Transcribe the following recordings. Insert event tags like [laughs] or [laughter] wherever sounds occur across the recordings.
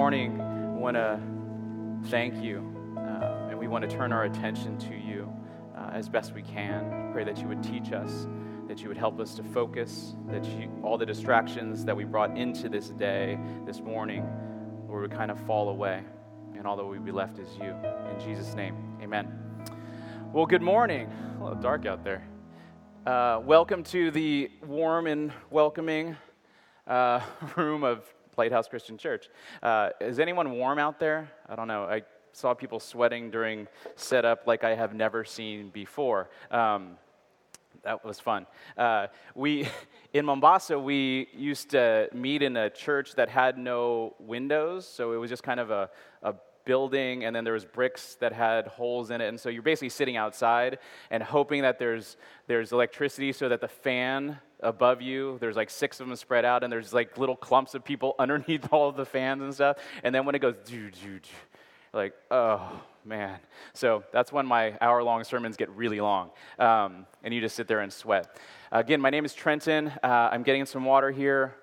morning, we want to thank you, uh, and we want to turn our attention to you uh, as best we can. Pray that you would teach us, that you would help us to focus, that you, all the distractions that we brought into this day, this morning, Lord, would kind of fall away, and all that we be left is you. In Jesus' name, amen. Well, good morning. A little dark out there. Uh, welcome to the warm and welcoming uh, [laughs] room of Lighthouse Christian Church. Uh, is anyone warm out there? I don't know. I saw people sweating during setup like I have never seen before. Um, that was fun. Uh, we [laughs] in Mombasa we used to meet in a church that had no windows, so it was just kind of a, a building and then there was bricks that had holes in it and so you're basically sitting outside and hoping that there's there's electricity so that the fan above you. There's like six of them spread out, and there's like little clumps of people [laughs] underneath all of the fans and stuff. And then when it goes, doo, doo, doo, like, oh man. So that's when my hour long sermons get really long, um, and you just sit there and sweat. Again, my name is Trenton. Uh, I'm getting some water here.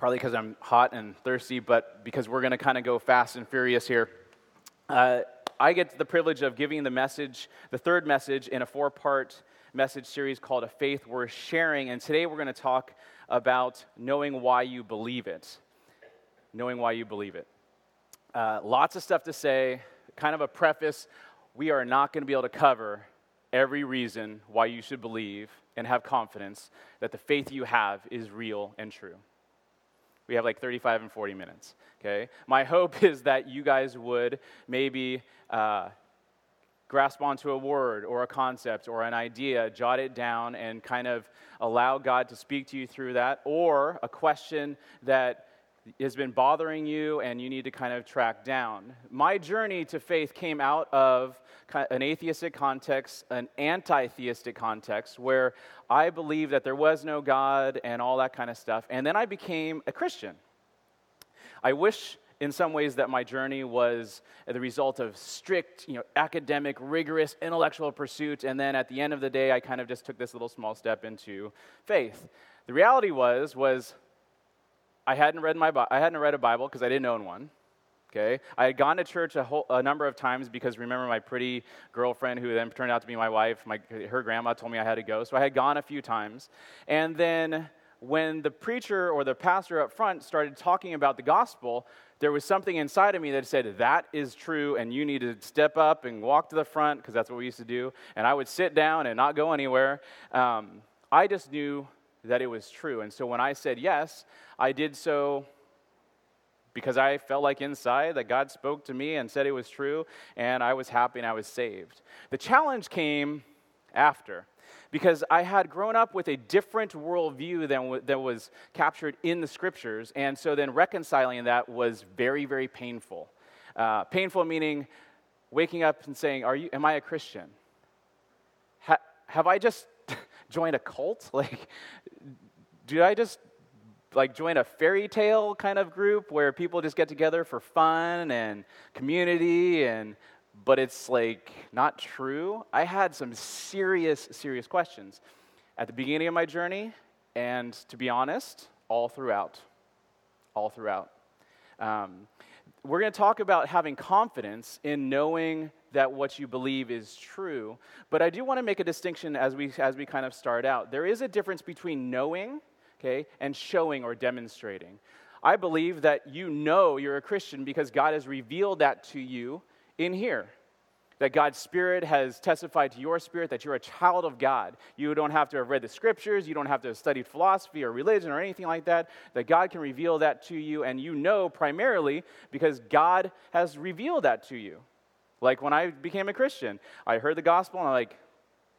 Probably because I'm hot and thirsty, but because we're going to kind of go fast and furious here. Uh, I get the privilege of giving the message, the third message in a four part message series called A Faith Worth Sharing. And today we're going to talk about knowing why you believe it. Knowing why you believe it. Uh, lots of stuff to say, kind of a preface. We are not going to be able to cover every reason why you should believe and have confidence that the faith you have is real and true. We have like 35 and 40 minutes, okay? My hope [laughs] is that you guys would maybe uh, grasp onto a word or a concept or an idea, jot it down, and kind of allow God to speak to you through that, or a question that has been bothering you and you need to kind of track down. My journey to faith came out of an atheistic context, an anti theistic context, where I believed that there was no God and all that kind of stuff. And then I became a Christian. I wish in some ways that my journey was the result of strict, you know, academic, rigorous, intellectual pursuit, and then at the end of the day, I kind of just took this little small step into faith. The reality was, was I hadn't read my I hadn't read a Bible because I didn't own one. Okay, I had gone to church a, whole, a number of times because remember my pretty girlfriend who then turned out to be my wife. My, her grandma told me I had to go, so I had gone a few times, and then when the preacher or the pastor up front started talking about the gospel, there was something inside of me that said, That is true, and you need to step up and walk to the front, because that's what we used to do. And I would sit down and not go anywhere. Um, I just knew that it was true. And so when I said yes, I did so because I felt like inside that God spoke to me and said it was true, and I was happy and I was saved. The challenge came after because I had grown up with a different worldview than that was captured in the scriptures, and so then reconciling that was very, very painful. Uh, painful meaning waking up and saying, "Are you? Am I a Christian? Ha, have I just [laughs] joined a cult? [laughs] Like, do I just like join a fairy tale kind of group where people just get together for fun and community and but it's like not true. I had some serious, serious questions at the beginning of my journey, and to be honest, all throughout. All throughout. Um, we're going to talk about having confidence in knowing that what you believe is true. But I do want to make a distinction as we, as we kind of start out. There is a difference between knowing, okay, and showing or demonstrating. I believe that you know you're a Christian because God has revealed that to you in here. That God's Spirit has testified to your spirit that you're a child of God. You don't have to have read the scriptures, you don't have to have studied philosophy or religion or anything like that. That God can reveal that to you, and you know primarily because God has revealed that to you. Like when I became a Christian, I heard the gospel and I'm like,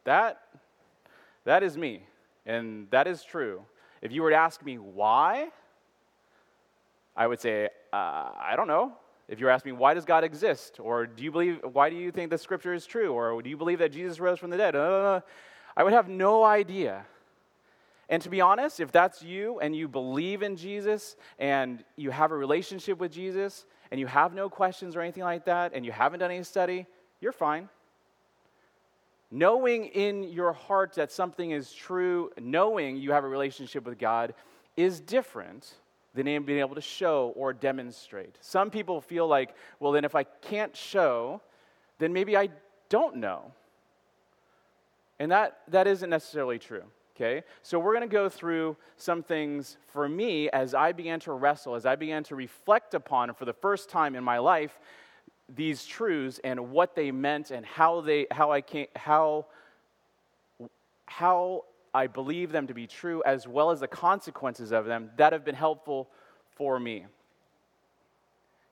that, that is me. And that is true. If you were to ask me why, I would say, uh, I don't know. If you're asking, me, why does God exist? Or do you believe, why do you think the scripture is true? Or do you believe that Jesus rose from the dead? Uh, I would have no idea. And to be honest, if that's you and you believe in Jesus and you have a relationship with Jesus and you have no questions or anything like that and you haven't done any study, you're fine. Knowing in your heart that something is true, knowing you have a relationship with God, is different than being able to show or demonstrate. Some people feel like, well, then if I can't show, then maybe I don't know. And that, that isn't necessarily true. Okay? So we're going to go through some things for me as I began to wrestle, as I began to reflect upon for the first time in my life these truths and what they meant and how they how I came how how I believe them to be true as well as the consequences of them that have been helpful for me.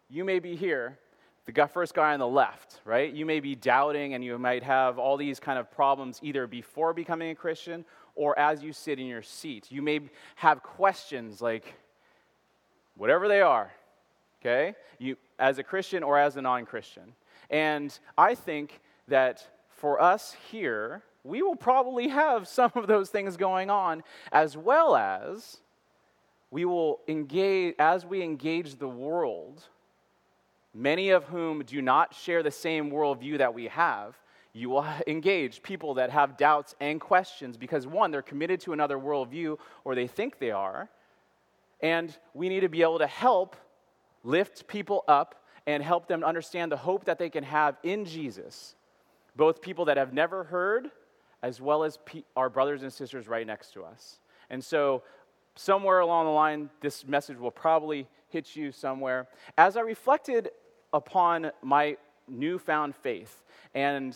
You may be here, the first guy on the left, right? You may be doubting and you might have all these kind of problems either before becoming a Christian or as you sit in your seat. You may have questions like whatever they are, okay? You as a Christian or as a non-Christian. And I think that for us here, we will probably have [laughs] some of those things going on, as well as we will engage, as we engage the world, many of whom do not share the same worldview that we have, you will [laughs] engage people that have doubts and questions because, one, they're committed to another worldview or they think they are. And we need to be able to help lift people up and help them understand the hope that they can have in Jesus, both people that have never heard as well as pe- our brothers and sisters right next to us. And so, somewhere along the line, this message will probably hit you somewhere. As I reflected upon my newfound faith and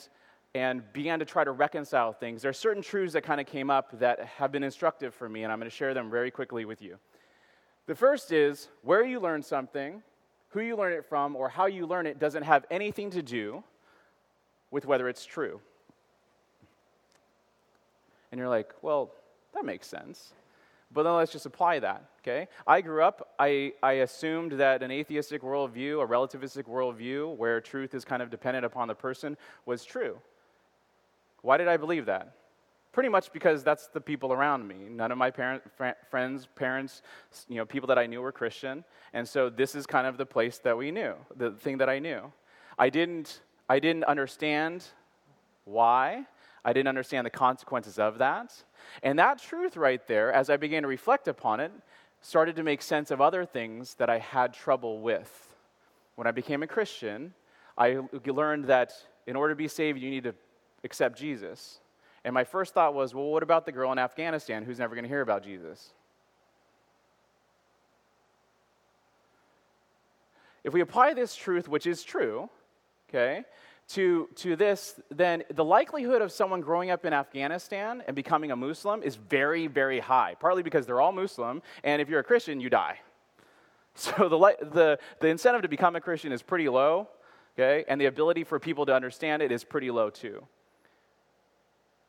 and began to try to reconcile things. There are certain truths that kind of came up that have been instructive for me, and I'm going to share them very quickly with you. The first is where you learn something, who you learn it from, or how you learn it doesn't have anything to do with whether it's true. And you're like, well, that makes sense. But then let's just apply that, okay? I grew up, I, I assumed that an atheistic worldview, a relativistic worldview, where truth is kind of dependent upon the person, was true. Why did I believe that? Pretty much because that's the people around me. None of my parent, fr- friends, parents, you know, people that I knew were Christian. And so this is kind of the place that we knew, the thing that I knew. I didn't, I didn't understand why. I didn't understand the consequences of that. And that truth right there, as I began to reflect upon it, started to make sense of other things that I had trouble with. When I became a Christian, I learned that in order to be saved, you need to accept Jesus. And my first thought was, well, what about the girl in Afghanistan who's never going to hear about Jesus? If we apply this truth, which is true, okay, to, to this, then the likelihood of someone growing up in Afghanistan and becoming a Muslim is very, very high, partly because they're all Muslim, and if you're a Christian, you die. [laughs] So the, the, the incentive to become a Christian is pretty low, okay, and the ability for people to understand it is pretty low too.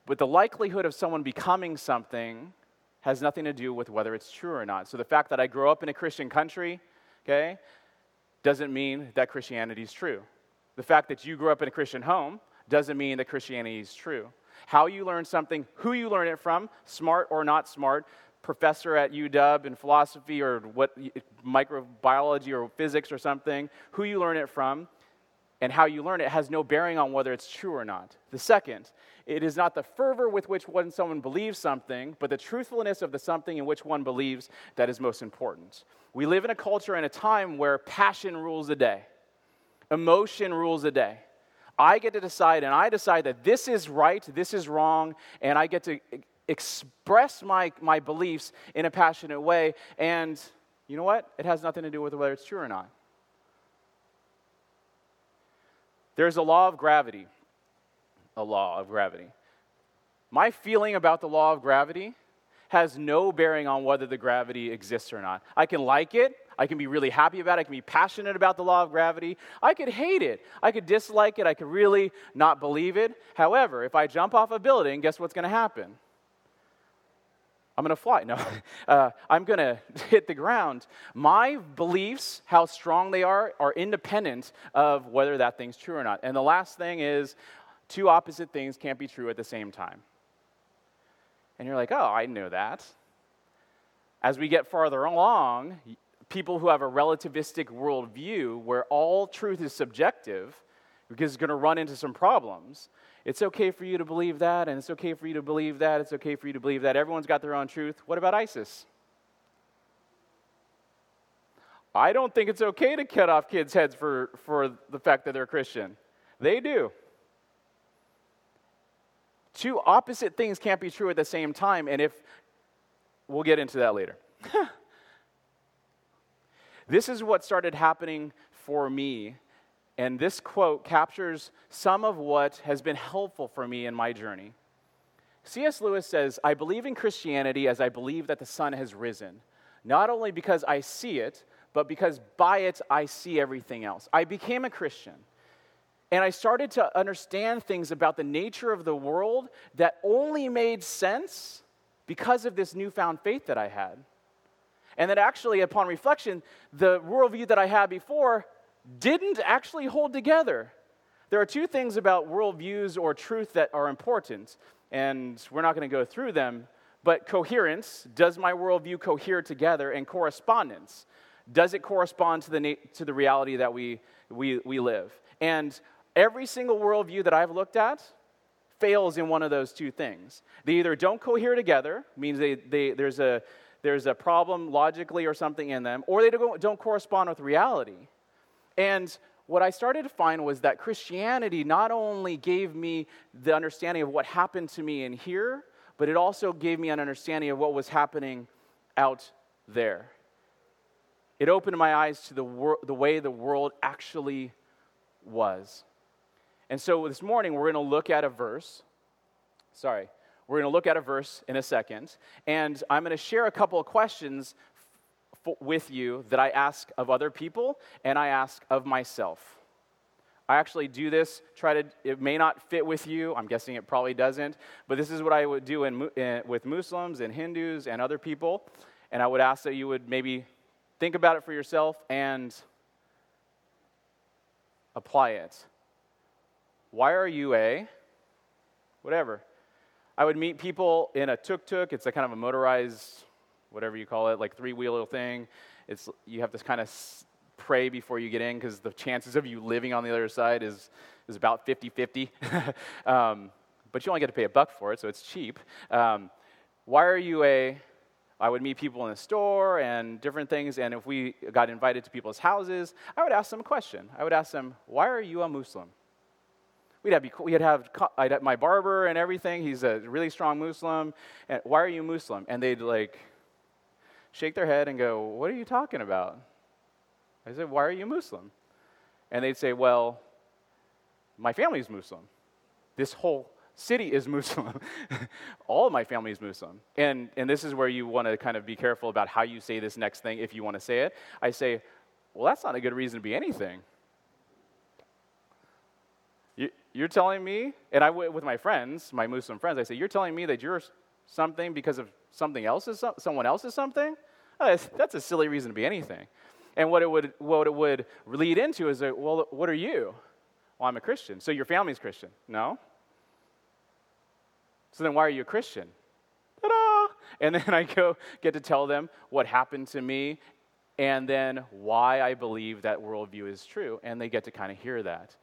But the likelihood of someone becoming something has nothing to do with whether it's true or not. So the fact that I grew up in a Christian country, okay, doesn't mean that Christianity is true. The fact that you grew up in a Christian home doesn't mean that Christianity is true. How you learn something, who you learn it from, smart or not smart, professor at UW in philosophy or what microbiology or physics or something, who you learn it from, and how you learn it has no bearing on whether it's true or not. The second, it is not the fervor with which one someone believes something, but the truthfulness of the something in which one believes that is most important. We live in a culture and a time where passion rules the day. Emotion rules the day. I get to decide, and I decide that this is right, this is wrong, and I get to express my, my beliefs in a passionate way. And you know what? It has nothing to do with whether it's true or not. There's a law of gravity. A law of gravity. My feeling about the law of gravity has no bearing on whether the gravity exists or not. I can like it, I can be really happy about it. I can be passionate about the law of gravity. I could hate it. I could dislike it. I could really not believe it. However, if I jump off a building, guess what's going to happen? I'm going to fly. No, [laughs] uh, I'm going [laughs] to hit the ground. My beliefs, how strong they are, are independent of whether that thing's true or not. And the last thing is two opposite things can't be true at the same time. And you're like, oh, I know that. As we get farther along, people who have a relativistic worldview where all truth is subjective, because it's going to run into some problems. It's okay for you to believe that, and it's okay for you to believe that, it's okay for you to believe that. Everyone's got their own truth. What about ISIS? I don't think it's okay to cut off kids' heads for, for the fact that they're Christian. They do. Two opposite things can't be true at the same time, and if we'll get into that later. [laughs] this is what started happening for me, and this quote captures some of what has been helpful for me in my journey. C.S. Lewis says, I believe in Christianity as I believe that the sun has risen, not only because I see it, but because by it I see everything else. I became a Christian. And I started to understand things about the nature of the world that only made sense because of this newfound faith that I had. And that actually, upon reflection, the worldview that I had before didn't actually hold together. There are two things about worldviews or truth that are important, and we're not going to go through them. But coherence does my worldview cohere together? And correspondence does it correspond to the, na- to the reality that we, we, we live? And every single worldview that I've looked at fails in one of those two things. They either don't cohere together, means they, they, there's, a, there's a problem logically or something in them, or they don't, don't correspond with reality. And what I started to find was that Christianity not only gave me the understanding of what happened to me in here, but it also gave me an understanding of what was happening out there. It opened my eyes to the, wor- the way the world actually was. And so this morning, we're going to look at a verse. Sorry, we're going to look at a verse in a second. And I'm going to share a couple of questions f- with you that I ask of other people and I ask of myself. I actually do this, try to, it may not fit with you. I'm guessing it probably doesn't. But this is what I would do in, in, with Muslims and Hindus and other people. And I would ask that you would maybe think about it for yourself and apply it. Why are you a whatever? I would meet people in a tuk tuk. It's a kind of a motorized, whatever you call it, like three wheeler thing. It's you have to kind of pray before you get in because the chances of you living on the other side is is about 50 50. [laughs] um, but you only get to pay a buck for it, so it's cheap. Um, why are you a I would meet people in the store and different things, and if we got invited to people's houses, I would ask them a question. I would ask them, Why are you a Muslim? We'd have, we'd have I'd have my barber and everything. He's a really strong Muslim. And why are you Muslim? And they'd like shake their head and go, What are you talking about? I said, Why are you Muslim? And they'd say, Well, my family's Muslim. This whole city is Muslim. [laughs] All of my family is Muslim. And, and this is where you want to kind of be careful about how you say this next thing if you want to say it. I say, Well, that's not a good reason to be anything. You're telling me, and I went with my friends, my Muslim friends, I say, you're telling me that you're something because of something else is someone else is something? Oh, that's a silly reason to be anything. And what it would what it would lead into is that, well, what are you? Well, I'm a Christian. So your family's Christian? No. So then why are you a Christian? Ta-da! And then I go get to tell them what happened to me and then why I believe that worldview is true. And they get to kind of hear that.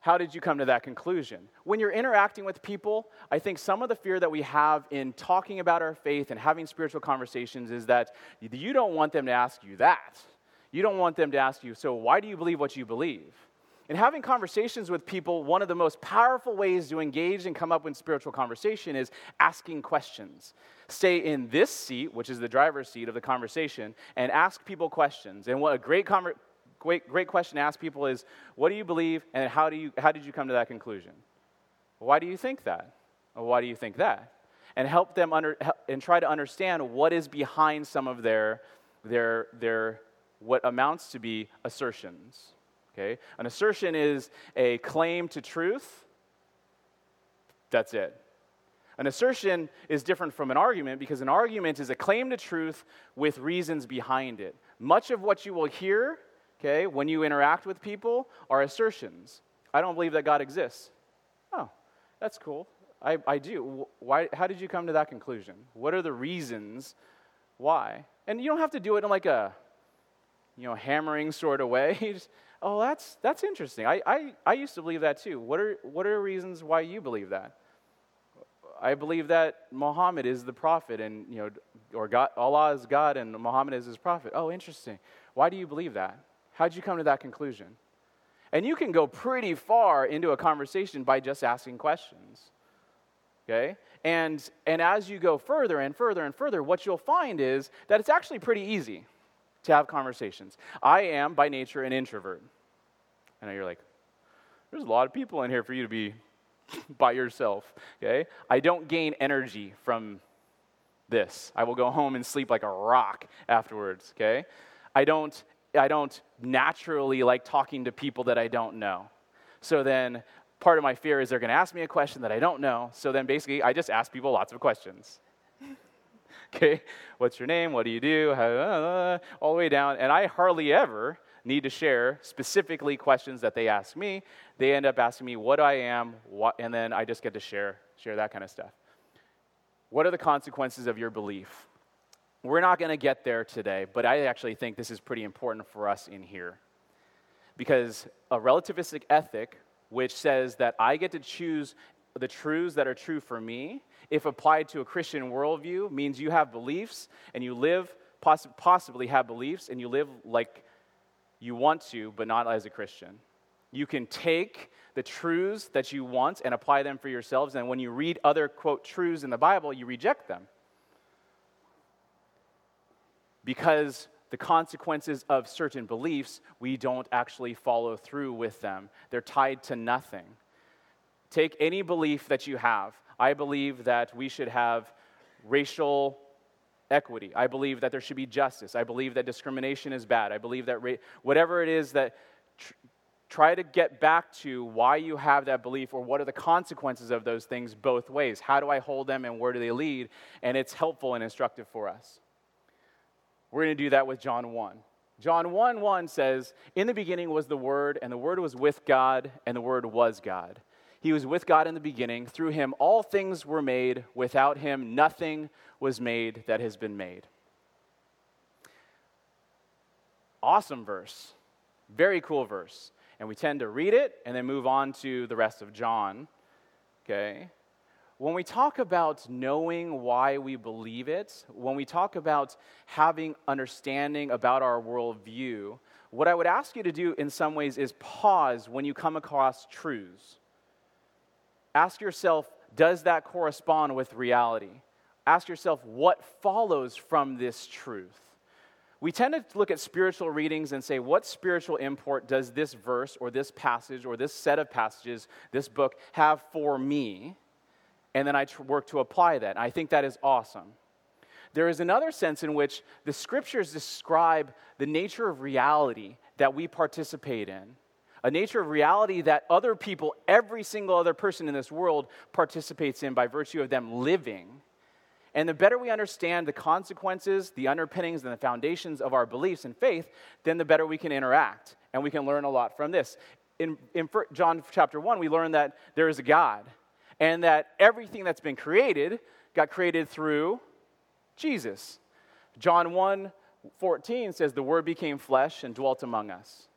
How did you come to that conclusion? When you're interacting with people, I think some of the fear that we have in talking about our faith and having spiritual conversations is that you don't want them to ask you that. You don't want them to ask you, so why do you believe what you believe? And having conversations with people, one of the most powerful ways to engage and come up with spiritual conversation is asking questions. Stay in this seat, which is the driver's seat of the conversation, and ask people questions. And what a great conversation great, great question to ask people is what do you believe and how, do you, how did you come to that conclusion? Why do you think that? Or why do you think that? And help them under, and try to understand what is behind some of their, their, their what amounts to be assertions. Okay? An assertion is a claim to truth. That's it. An assertion is different from an argument because an argument is a claim to truth with reasons behind it. Much of what you will hear okay, when you interact with people are assertions. I don't believe that God exists. Oh, that's cool. I, I do. Why, how did you come to that conclusion? What are the reasons why? And you don't have to do it in like a, you know, hammering sort of way. [laughs] Just, oh, that's, that's interesting. I, I, I used to believe that too. What are, what are reasons why you believe that? I believe that Muhammad is the prophet and, you know, or God, Allah is God and Muhammad is his prophet. Oh, interesting. Why do you believe that? How'd you come to that conclusion? And you can go pretty far into a conversation by just asking questions. Okay? And, and as you go further and further and further, what you'll find is that it's actually pretty easy to have conversations. I am, by nature, an introvert. I know you're like, there's a lot of people in here for you to be [laughs] by yourself, okay? I don't gain energy from this. I will go home and sleep like a rock afterwards, okay? I don't I don't naturally like talking to people that I don't know. So then part of my fear is they're going to ask me a question that I don't know. So then basically I just ask people lots of questions. [laughs] okay? What's your name? What do you do? all the way down and I hardly ever need to share specifically questions that they ask me. They end up asking me what I am, what, and then I just get to share, share that kind of stuff. What are the consequences of your belief? We're not going to get there today, but I actually think this is pretty important for us in here. Because a relativistic ethic, which says that I get to choose the truths that are true for me, if applied to a Christian worldview, means you have beliefs and you live, poss- possibly have beliefs, and you live like you want to, but not as a Christian. You can take the truths that you want and apply them for yourselves, and when you read other, quote, truths in the Bible, you reject them. Because the consequences of certain beliefs, we don't actually follow through with them. They're tied to nothing. Take any belief that you have. I believe that we should have racial equity. I believe that there should be justice. I believe that discrimination is bad. I believe that ra- whatever it is that tr- try to get back to why you have that belief or what are the consequences of those things both ways. How do I hold them and where do they lead? And it's helpful and instructive for us. We're going to do that with John 1. John 1 1 says, In the beginning was the Word, and the Word was with God, and the Word was God. He was with God in the beginning. Through him, all things were made. Without him, nothing was made that has been made. Awesome verse. Very cool verse. And we tend to read it and then move on to the rest of John. Okay? When we talk about knowing why we believe it, when we talk about having understanding about our worldview, what I would ask you to do in some ways is pause when you come across truths. Ask yourself, does that correspond with reality? ask yourself what follows from this truth. We tend to look at spiritual readings and say, what spiritual import does this verse or this passage or this set of passages, this book, have for me? And then I tr- work to apply that. I think that is awesome. There is another sense in which the scriptures describe the nature of reality that we participate in, a nature of reality that other people, every single other person in this world, participates in by virtue of them living and the better we understand the consequences, the underpinnings, and the foundations of our beliefs and faith, then the better we can interact. And we can learn a lot from this. In, in John chapter 1, we learn that there is a God and that everything that's been created got created through Jesus. John 1 14 says, The Word became flesh and dwelt among us.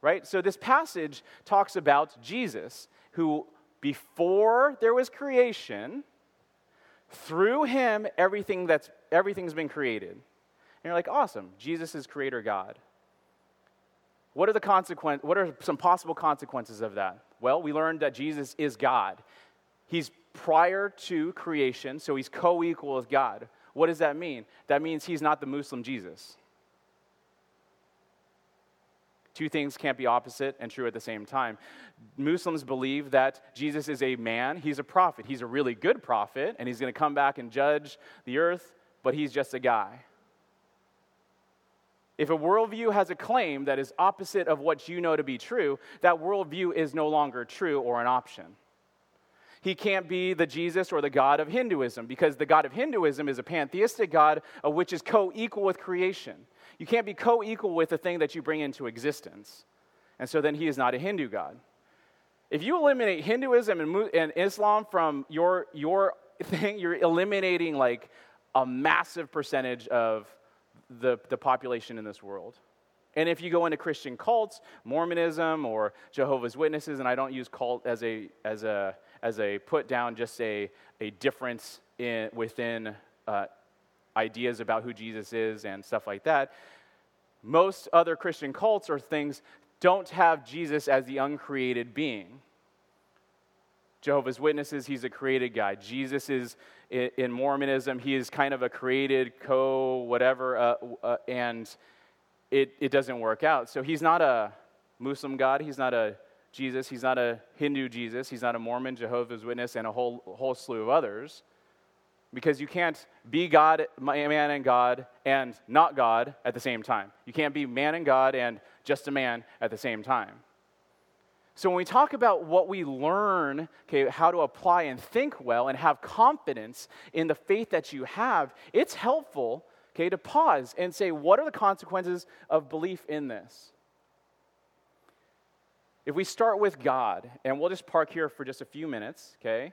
Right? So this passage talks about Jesus, who before there was creation, through him, everything that's, everything's been created. And you're like, awesome, Jesus is creator God. What are the consequence, what are some possible consequences of that? Well, we learned that Jesus is God. He's prior to creation, so he's co-equal with God. What does that mean? That means he's not the Muslim Jesus. Two things can't be opposite and true at the same time. Muslims believe that Jesus is a man, he's a prophet. He's a really good prophet, and he's going to come back and judge the earth, but he's just a guy. If a worldview has a claim that is opposite of what you know to be true, that worldview is no longer true or an option. He can't be the Jesus or the God of Hinduism because the God of Hinduism is a pantheistic God uh, which is co equal with creation. You can't be co equal with the thing that you bring into existence. And so then he is not a Hindu God. If you eliminate Hinduism and, and Islam from your, your [laughs] thing, you're eliminating like a massive percentage of the, the population in this world. And if you go into Christian cults, Mormonism or Jehovah's Witnesses, and I don't use cult as a, as a, as a put down, just a, a difference in, within uh, ideas about who Jesus is and stuff like that. most other Christian cults or things don't have Jesus as the uncreated being. Jehovah's Witnesses, he's a created guy. Jesus is in Mormonism, he is kind of a created co whatever, uh, uh, and it, it doesn't work out. So he's not a Muslim God, he's not a Jesus, he's not a Hindu Jesus, he's not a Mormon, Jehovah's Witness, and a whole, whole slew of others. Because you can't be God, man and God, and not God at the same time. You can't be man and God and just a man at the same time. So when we talk about what we learn, okay, how to apply and think well and have confidence in the faith that you have, it's helpful, okay, to pause and say, what are the consequences of belief in this? If we start with God, and we'll just park here for just a few minutes, okay?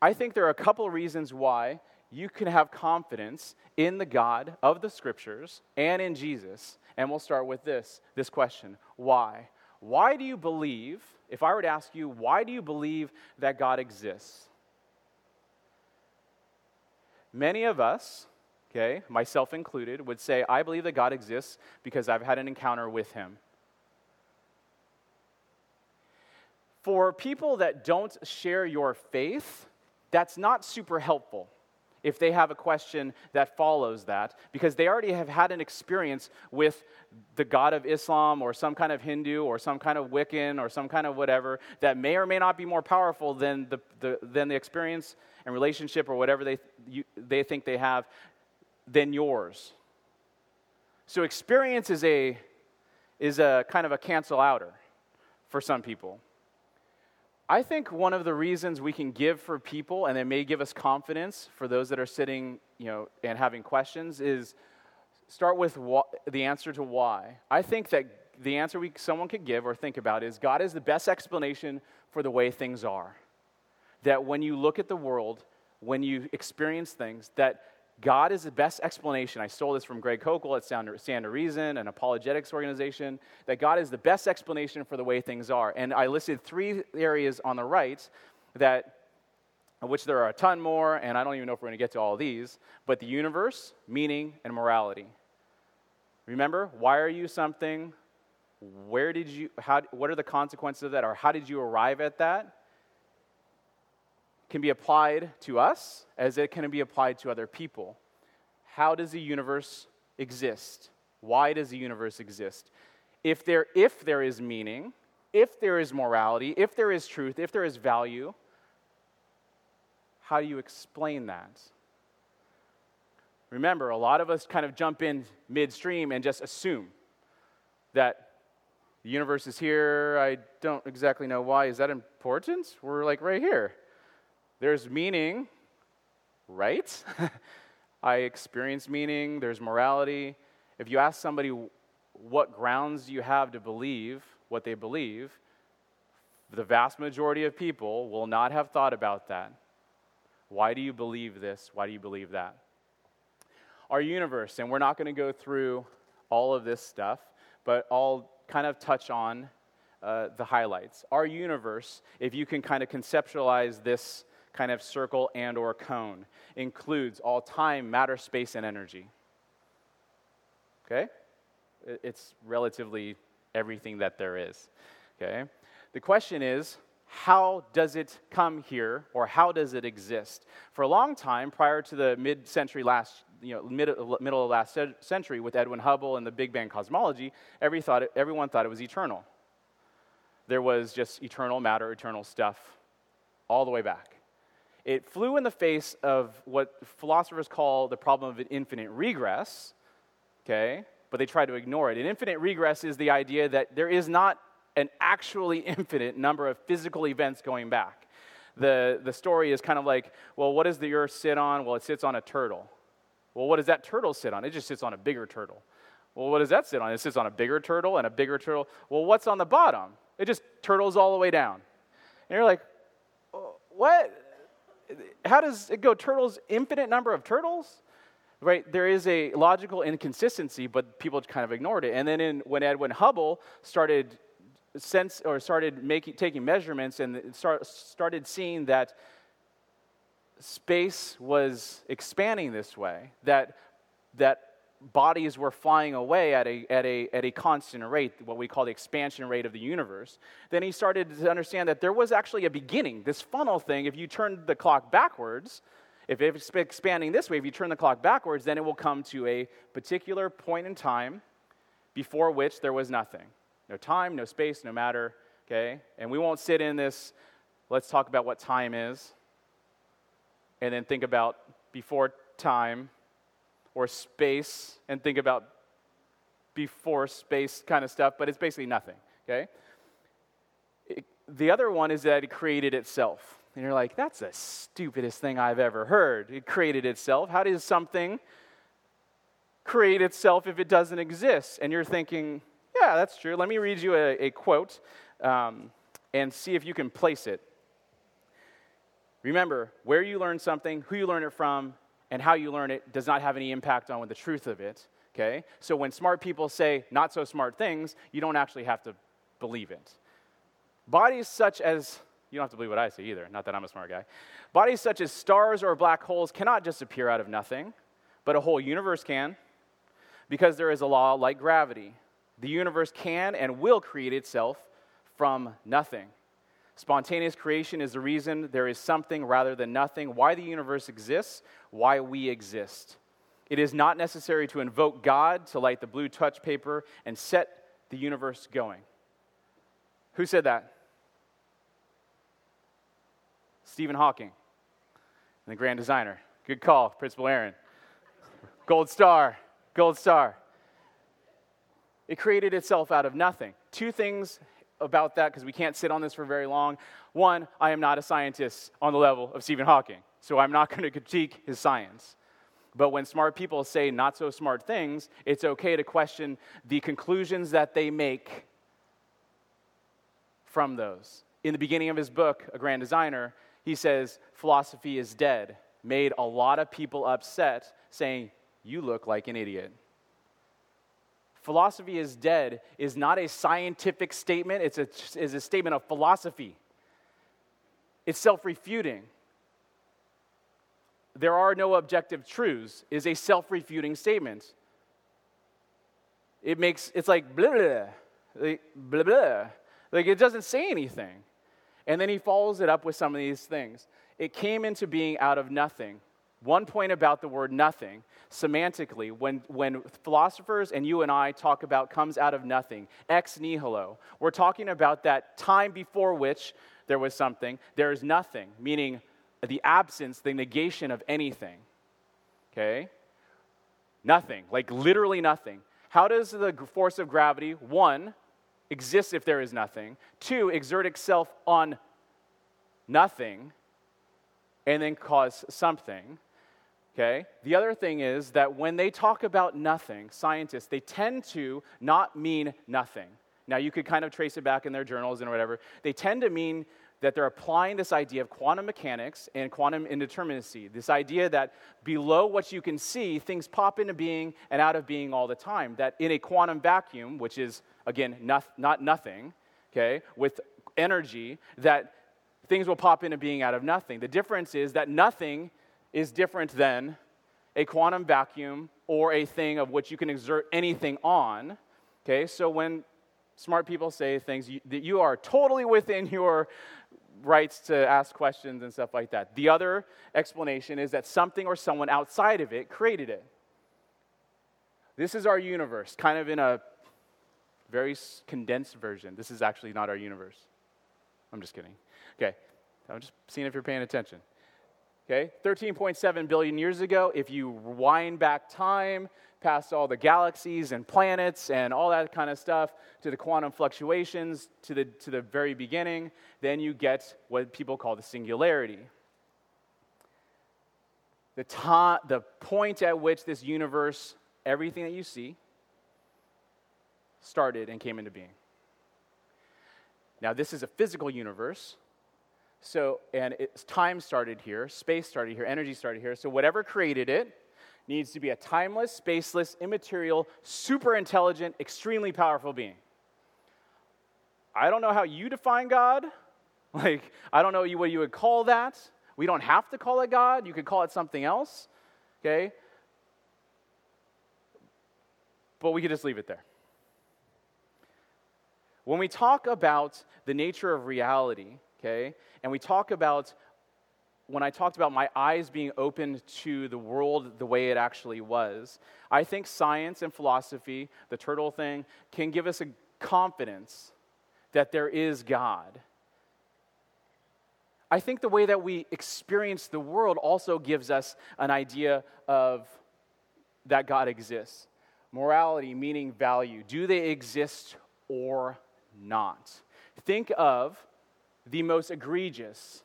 I think there are a couple reasons why you can have confidence in the God of the scriptures and in Jesus. And we'll start with this this question Why? Why do you believe, if I were to ask you, why do you believe that God exists? Many of us, okay, myself included, would say, I believe that God exists because I've had an encounter with Him. For people that don't share your faith, that's not super helpful if they have a question that follows that, because they already have had an experience with the God of Islam or some kind of Hindu or some kind of Wiccan or some kind of whatever that may or may not be more powerful than the, the, than the experience and relationship or whatever they, you, they think they have than yours. So experience is a, is a kind of a cancel outer for some people. I think one of the reasons we can give for people, and it may give us confidence for those that are sitting, you know, and having questions, is start with what, the answer to why. I think that the answer we, someone could give or think about is God is the best explanation for the way things are. That when you look at the world, when you experience things, that God is the best explanation. I stole this from Greg Koukl at Stand to Reason, an apologetics organization, that God is the best explanation for the way things are. And I listed three areas on the right that which there are a ton more, and I don't even know if we're going to get to all these, but the universe, meaning, and morality. Remember, why are you something? Where did you, how, what are the consequences of that, or how did you arrive at that? Can be applied to us as it can be applied to other people. How does the universe exist? Why does the universe exist? If there, if there is meaning, if there is morality, if there is truth, if there is value, how do you explain that? Remember, a lot of us kind of jump in midstream and just assume that the universe is here. I don't exactly know why. Is that important? We're like right here. There's meaning, right? [laughs] I experience meaning, there's morality. If you ask somebody what grounds you have to believe what they believe, the vast majority of people will not have thought about that. Why do you believe this? Why do you believe that? Our universe, and we're not going to go through all of this stuff, but I'll kind of touch on uh, the highlights. Our universe, if you can kind of conceptualize this kind of circle and or cone includes all time matter space and energy. Okay? It's relatively everything that there is. Okay? The question is how does it come here or how does it exist? For a long time prior to the mid-century last you know mid, middle of last century with edwin hubble and the big bang cosmology every thought everyone thought it was eternal. There was just eternal matter eternal stuff all the way back it flew in the face of what philosophers call the problem of an infinite regress, okay? But they try to ignore it. An infinite regress is the idea that there is not an actually [laughs] infinite number of physical events going back. The, the story is kind of like, well, what does the earth sit on? Well, it sits on a turtle. Well, what does that turtle sit on? It just sits on a bigger turtle. Well, what does that sit on? It sits on a bigger turtle and a bigger turtle. Well, what's on the bottom? It just turtles all the way down. And you're like, uh, what? How does it go? Turtles, infinite number of turtles? Right? There is a logical inconsistency, but people kind of ignored it. And then in, when Edwin Hubble started sense or started making taking measurements and start, started seeing that space was expanding this way, that that bodies were flying away at a, at, a, at a constant rate, what we call the expansion rate of the universe, then he started to understand that there was actually a beginning. This funnel thing, if you turn the clock backwards, if it's expanding this way, if you turn the clock backwards, then it will come to a particular point in time before which there was nothing. No time, no space, no matter, okay? And we won't sit in this, let's talk about what time is, and then think about before time or space and think about before space kind of stuff, but it's basically nothing, okay? It, the other one is that it created itself. And you're like, that's the stupidest thing I've ever heard. It created itself. How does something create itself if it doesn't exist? And you're thinking, yeah, that's true. Let me read you a, a quote um, and see if you can place it. Remember, where you learn something, who you learn it from, and how you learn it does not have any impact on the truth of it. Okay? So when smart people say not so smart things, you don't actually have to believe it. Bodies such as, you don't have to believe what I say either, not that I'm a smart guy. Bodies such as stars or black holes cannot just appear out of nothing, but a whole universe can, because there is a law like gravity. The universe can and will create itself from nothing. Spontaneous creation is the reason there is something rather than nothing, why the universe exists, why we exist. It is not necessary to invoke God to light the blue touch paper and set the universe going. Who said that? Stephen Hawking, the grand designer. Good call, Principal Aaron. Gold star, gold star. It created itself out of nothing. Two things about that because we can't sit on this for very long. One, I am not a scientist on the level of Stephen Hawking, so I'm not [laughs] going to critique his science. But when smart people say not so smart things, it's okay to question the conclusions that they make from those. In the beginning of his book, A Grand Designer, he says, Philosophy is dead. Made a lot of people upset, saying, You look like an idiot philosophy is dead is not a scientific statement, it's a, it's a statement of philosophy. It's self refuting. There are no objective truths is a self refuting statement. It makes, it's like blah, blah, blah, blah. Like it doesn't say anything. And then he follows it up with some of these things. It came into being out of nothing. One point about the word nothing semantically, when, when philosophers and you and I talk about comes out of nothing, ex nihilo, we're talking about that time before which there was something, there is nothing, meaning the absence, the negation of anything. Okay? Nothing, like literally nothing. How does the force of gravity, one, exist if there is nothing, two, exert itself on nothing, and then cause something? Okay? The other thing is that when they talk about nothing, scientists, they tend to not mean nothing. Now, you could kind of trace it back in their journals and whatever. They tend to mean that they're applying this idea of quantum mechanics and quantum indeterminacy. This idea that below what you can see, things pop into being and out of being all the time. That in a quantum vacuum, which is, again, not, not nothing, okay, with energy, that things will pop into being out of nothing. The difference is that nothing is different than a quantum vacuum or a thing of which you can exert anything on. Okay, so when smart people say things you, that you are totally within [laughs] your rights to ask questions and stuff like that. The other explanation is that something or someone outside of it created it. This is our universe, kind of in a very condensed version. This is actually not our universe. I'm just kidding. Okay, I'm just seeing if you're paying attention. Okay, 13.7 billion years ago, if you wind back time past all the galaxies and planets and all that kind of stuff to the quantum fluctuations to the, to the very beginning, then you get what people call the singularity. The, to- the point at which this universe, everything that you see, started and came into being. Now, this is a physical universe, so, and it's time started here, space started here, energy started here. So, whatever created it needs to be a timeless, spaceless, immaterial, super intelligent, extremely powerful being. I don't know how you define God. [laughs] Like, I don't know what you would call that. We don't have to call it God. You could call it something else. Okay? but we could just leave it there. When we talk about the nature of reality, okay, and we talk about when I talked about my eyes being opened to the world the way it actually was, I think science and philosophy, the turtle thing, can give us a confidence that there is God. I think the way that we experience the world also gives us an idea of that God exists. Morality, meaning value. Do they exist or not? Think of the most egregious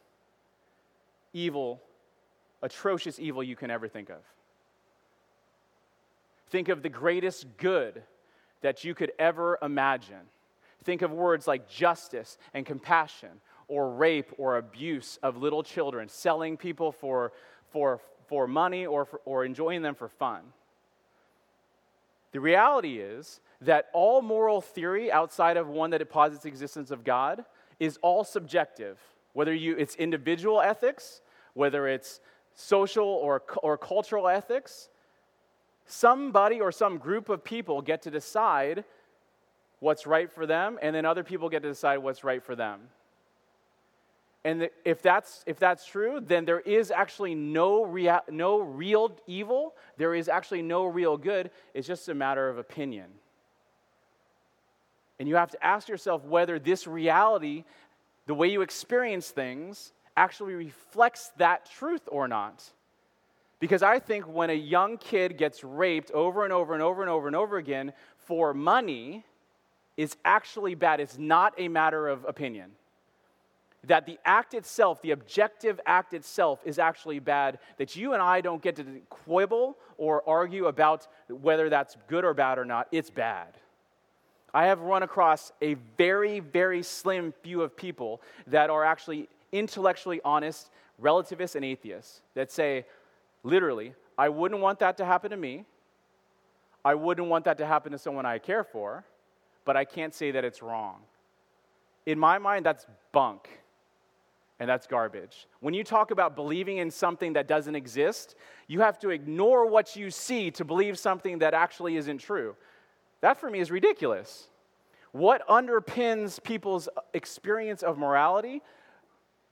evil, atrocious evil you can ever think of. Think of the greatest good that you could ever imagine. Think of words like justice and compassion, or rape or abuse of little children, selling people for, for, for money or, for, or enjoying them for fun. The reality is that all moral theory outside of one that posits the existence of God is all subjective. Whether you, it's individual ethics, whether it's social or, or cultural ethics, somebody or some group of people get to decide what's right for them, and then other people get to decide what's right for them. And if that's, if that's true, then there is actually no, rea- no real evil. There is actually no real good. It's just a matter of opinion. And you have to ask yourself whether this reality, the way you experience things, actually reflects that truth or not. Because I think when a young kid gets raped over and over and over and over and over again for money, is actually bad. It's not a matter of opinion. That the act itself, the objective act itself, is actually bad. That you and I don't get to quibble or argue about whether that's good or bad or not. It's bad. I have run across a very, very slim few of people that are actually intellectually honest relativists and atheists that say, literally, I wouldn't want that to happen to me. I wouldn't want that to happen to someone I care for, but I can't say that it's wrong. In my mind, that's bunk and that's garbage. When you talk about believing in something that doesn't exist, you have to ignore what you see to believe something that actually isn't true. That for me is ridiculous. What underpins people's experience of morality?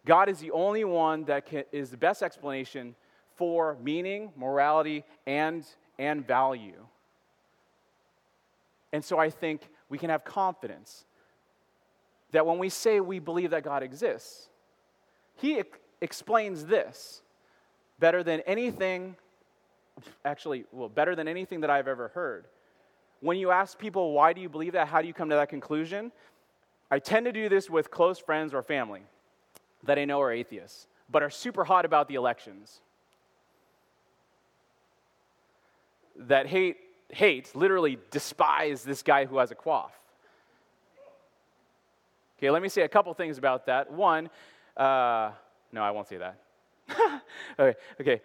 God is the only one that can, is the best explanation for meaning, morality, and, and value. And so I think we can have confidence that when we say we believe that God exists, he explains this better than anything, actually, well, better than anything that I've ever heard. When you ask people, why do you believe that? How do you come to that conclusion? I tend to do this with close friends or family that I know are atheists, but are super hot about the elections. That hate, hate, literally despise this guy who has a quaff. Okay, let me say a couple things about that. One, uh, no, I won't say that. [laughs] okay, okay.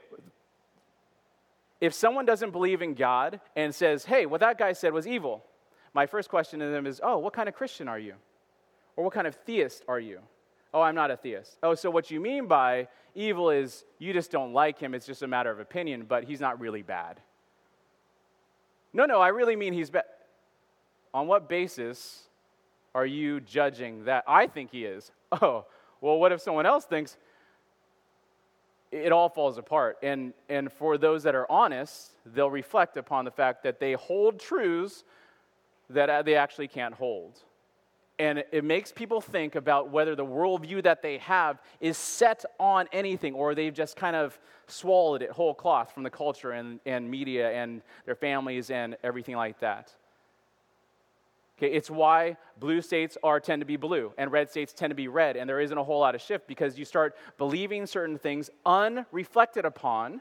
If someone doesn't believe in God and says, hey, what that guy said was evil, my first question to them is, oh, what kind of Christian are you? Or what kind of theist are you? Oh, I'm not a theist. Oh, so what you mean by evil is you just don't like him, it's just a matter of opinion, but he's not really bad. No, no, I really mean he's bad. On what basis are you judging that? I think he is. [laughs] Oh, well, what if someone else thinks it all falls apart? And, and for those that are honest, they'll reflect upon the fact that they hold truths that uh, they actually can't hold. And it makes people think about whether the worldview that they have is set on anything or they've just kind of swallowed it whole cloth from the culture and, and media and their families and everything like that. Okay, it's why blue states are tend to be blue and red states tend to be red, and there isn't a whole lot of shift because you start believing certain things unreflected upon,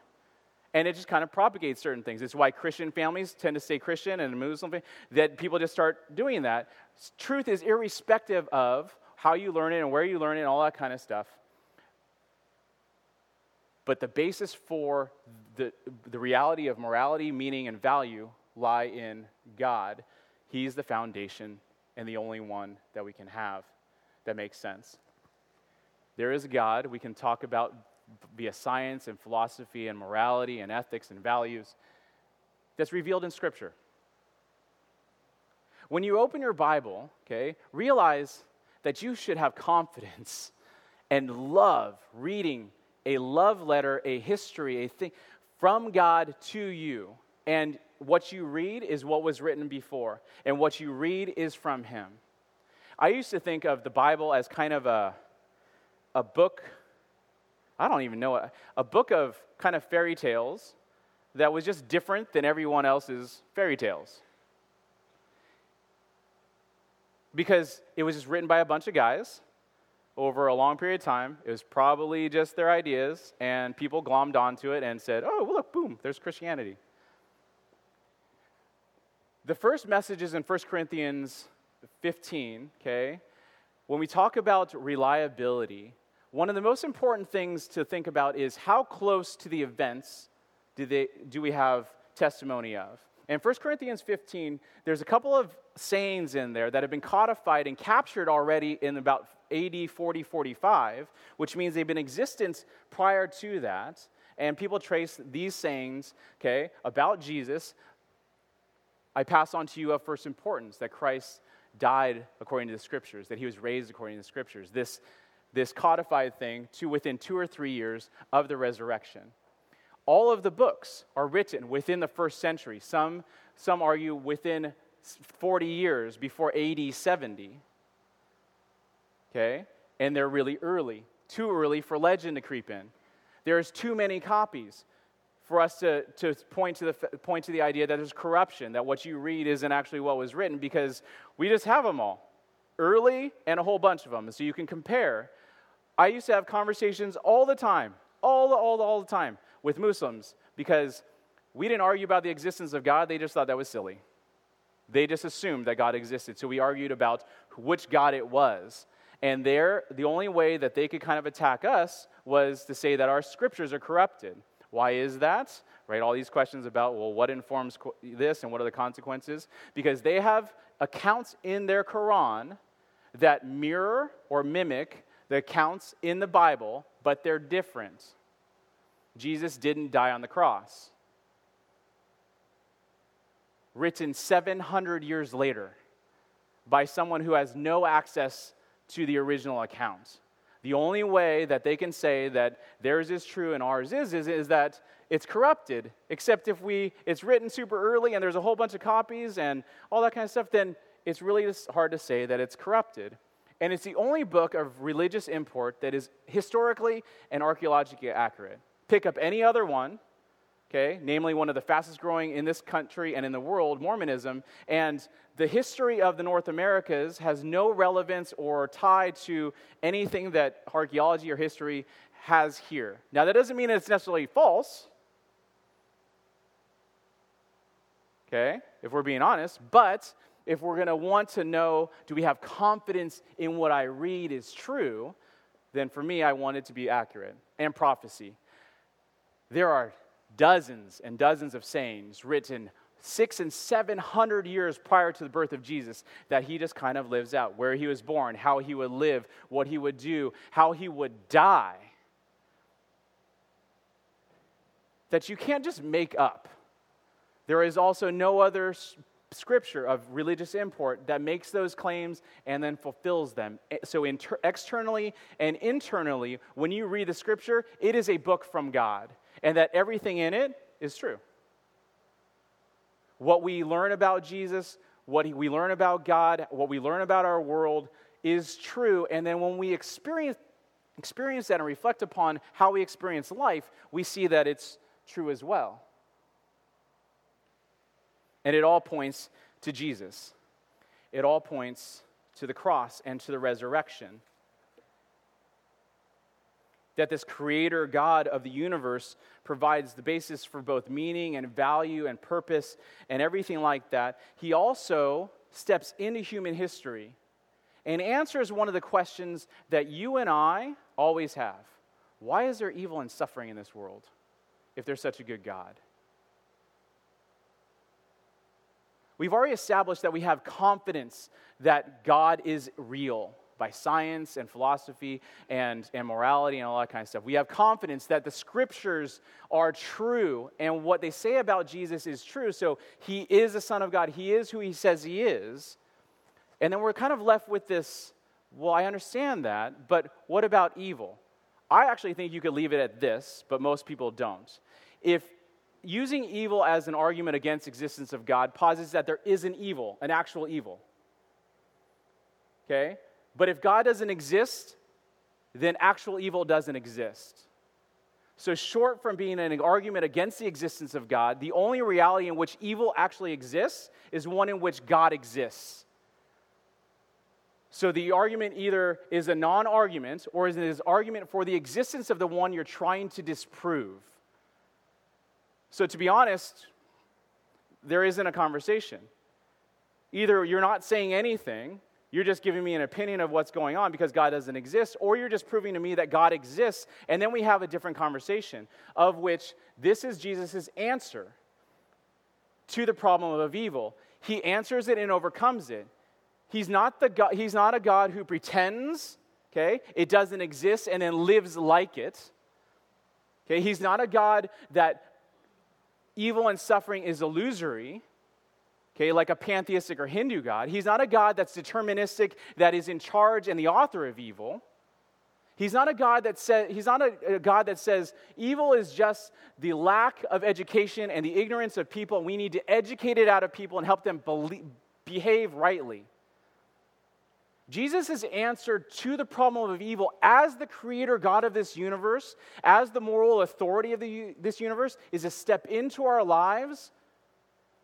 and it just kind of propagates certain things. It's why Christian families tend to stay Christian and Muslim that people just start doing that. Truth is irrespective of how you learn it and where you learn it and all that kind of stuff. But the basis for the, the reality of morality, meaning, and value lie in God He's the foundation and the only one that we can have that makes sense. There is God we can talk about via science and philosophy and morality and ethics and values that's revealed in Scripture. when you open your Bible, okay, realize that you should have confidence and love reading a love letter, a history, a thing from God to you. And what you read is what was written before, and what you read is from Him. I used to think of the Bible as kind of a, a book, I don't even know, a book of kind of fairy tales that was just different than everyone else's fairy tales. Because it was just written by a bunch of guys over a long period of time. It was probably just their ideas, and people glommed onto it and said, oh, well, look, boom, there's Christianity. The first message is in 1 Corinthians 15, okay? When we talk about reliability, one of the most important things to think about is how close to the events do, they, do we have testimony of? In 1 Corinthians 15, there's a couple of sayings in there that have been codified and captured already in about AD 40 45, which means they've been in existence prior to that. And people trace these sayings, okay, about Jesus. I pass on to you of first importance that Christ died according to the scriptures, that he was raised according to the scriptures. This, this codified thing to within two or three years of the resurrection. All of the books are written within the first century. Some, some argue within 40 years before AD 70. Okay? And they're really early. Too early for legend to creep in. There's too many copies for us to, to point, to the, point to the idea that there's corruption, that what you read isn't actually what was written, because we just have them all, early and a whole bunch of them. So you can compare. I used to have conversations all the time, all the, all the, all the time with Muslims, because we didn't argue about the existence of God, they just thought that was silly. They just assumed that God existed. So we argued about which God it was. And there, the only way that they could kind of attack us was to say that our scriptures are corrupted. Why is that? Right? All these questions about, well, what informs this and what are the consequences? Because they have accounts in their Quran that mirror or mimic the accounts in the Bible, but they're different. Jesus didn't die on the cross. Written 700 years later by someone who has no access to the original account. The only way that they can say that theirs is true and ours is, is, is that it's corrupted. Except if we, it's written super early and there's a whole bunch of copies and all that kind of stuff, then it's really hard to say that it's corrupted. And it's the only book of religious import that is historically and archaeologically accurate. Pick up any other one, okay, namely one of the fastest growing in this country and in the world, Mormonism, and the history of the North Americas has no relevance or tie to anything that archaeology or history has here. Now, that doesn't mean it's necessarily false, okay, if we're being honest, but if we're going to want to know, do we have confidence in what I read is true, then for me, I want it to be accurate and prophecy. There are dozens and dozens of sayings written six and seven hundred years prior to the birth of Jesus that he just kind of lives out where he was born, how he would live, what he would do, how he would die. That you can't just make up. There is also no other scripture of religious import that makes those claims and then fulfills them. Eh, so, inter- externally and internally, when you read the scripture, it is a book from God and that everything in it is true. What we learn about Jesus, what we learn about God, what we learn about our world is true. And then when we experience, experience that and reflect upon how we experience life, we see that it's true as well. And it all points to Jesus. It all points to the cross and to the resurrection that this creator God of the universe provides the basis for both meaning and value and purpose and everything like that, he also steps into human history and answers one of the questions that you and I always have Why is there evil and suffering in this world if there's such a good God? We've already established that we have confidence that God is real by science and philosophy and, and morality and all that kind of stuff. We have confidence that the scriptures are true and what they say about Jesus is true. So he is the Son of God, he is who he says he is. And then we're kind of left with this well, I understand that, but what about evil? I actually think you could leave it at this, but most people don't. If using evil as an argument against existence of God posits that there is an evil, an actual evil. Okay? But if God doesn't exist, then actual evil doesn't exist. So, short from being an argument against the existence of God, the only reality in which evil actually exists is one in which God exists. So, the argument either is a non argument or is an argument for the existence of the one you're trying to disprove. So, to be honest, there isn't a conversation. Either you're not saying anything, you're just giving me an opinion of what's going on because God doesn't exist, or you're just proving to me that God exists, and then we have a different conversation, of which this is Jesus' answer to the problem of evil. He answers it and overcomes it. He's not, the God, he's not a God who pretends, okay, it doesn't exist and then lives like it. Okay, he's not a God that evil and suffering is illusory, okay, like a pantheistic or Hindu God. He's not a God that's deterministic, that is in charge and the author of evil. He's not a God that says he's not a, a, God that says evil is just the lack of education and the ignorance of people, we need to educate it out of people and help them believe, behave rightly. Jesus' answer to the problem of evil as the creator God of this universe, as the moral authority of the, this universe, is to step into our lives,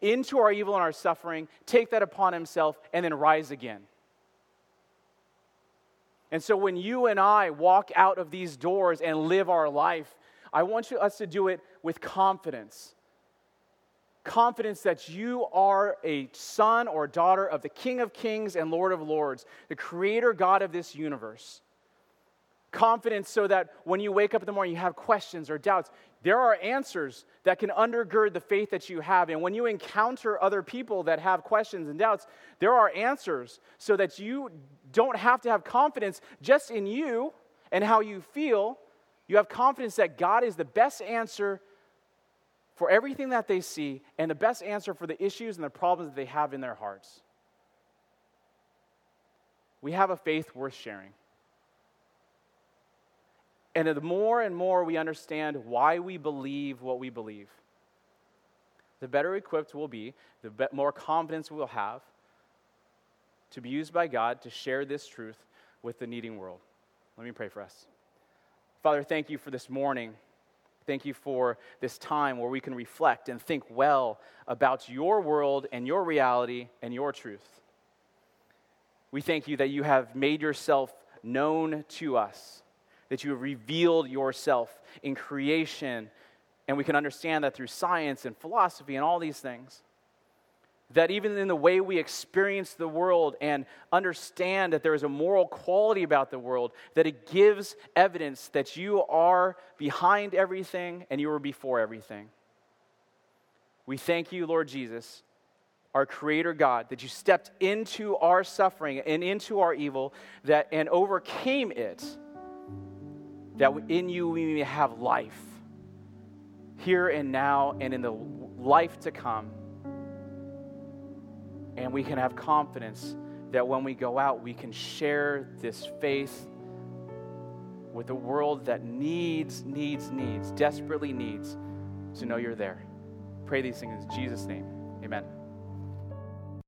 into our evil and our suffering, take that upon himself, and then rise again. And so when you and I walk out of these doors and live our life, I want you, us to do it with confidence confidence that you are a son or daughter of the King of Kings and Lord of Lords, the creator God of this universe. Confidence so that when you wake up in the morning, you have questions or doubts. There are answers that can undergird the faith that you have. And when you encounter other people that have questions and doubts, there are answers so that you don't have to have confidence just in you and how you feel. You have confidence that God is the best answer for everything that they see and the best answer for the issues and the problems that they have in their hearts. We have a faith worth sharing. And the more and more we understand why we believe what we believe, the better equipped we'll be, the more confidence we'll have to be used by God to share this truth with the needing world. Let me pray for us. Father, thank you for this morning. Thank you for this time where we can reflect and think well about your world and your reality and your truth. We thank you that you have made yourself known to us, that you have revealed yourself in creation, and we can understand that through science and philosophy and all these things that even in the way we experience the world and understand that there is a moral quality about the world, that it gives evidence that you are behind everything and you are before everything. We thank you, Lord Jesus, our creator God, that you stepped into our suffering and into our evil that and overcame it that in you we may have life here and now and in the life to come. And we can have confidence that when we go out, we can share this faith with a world that needs, needs, needs, desperately needs to know you're there. Pray these things in Jesus' name. Amen.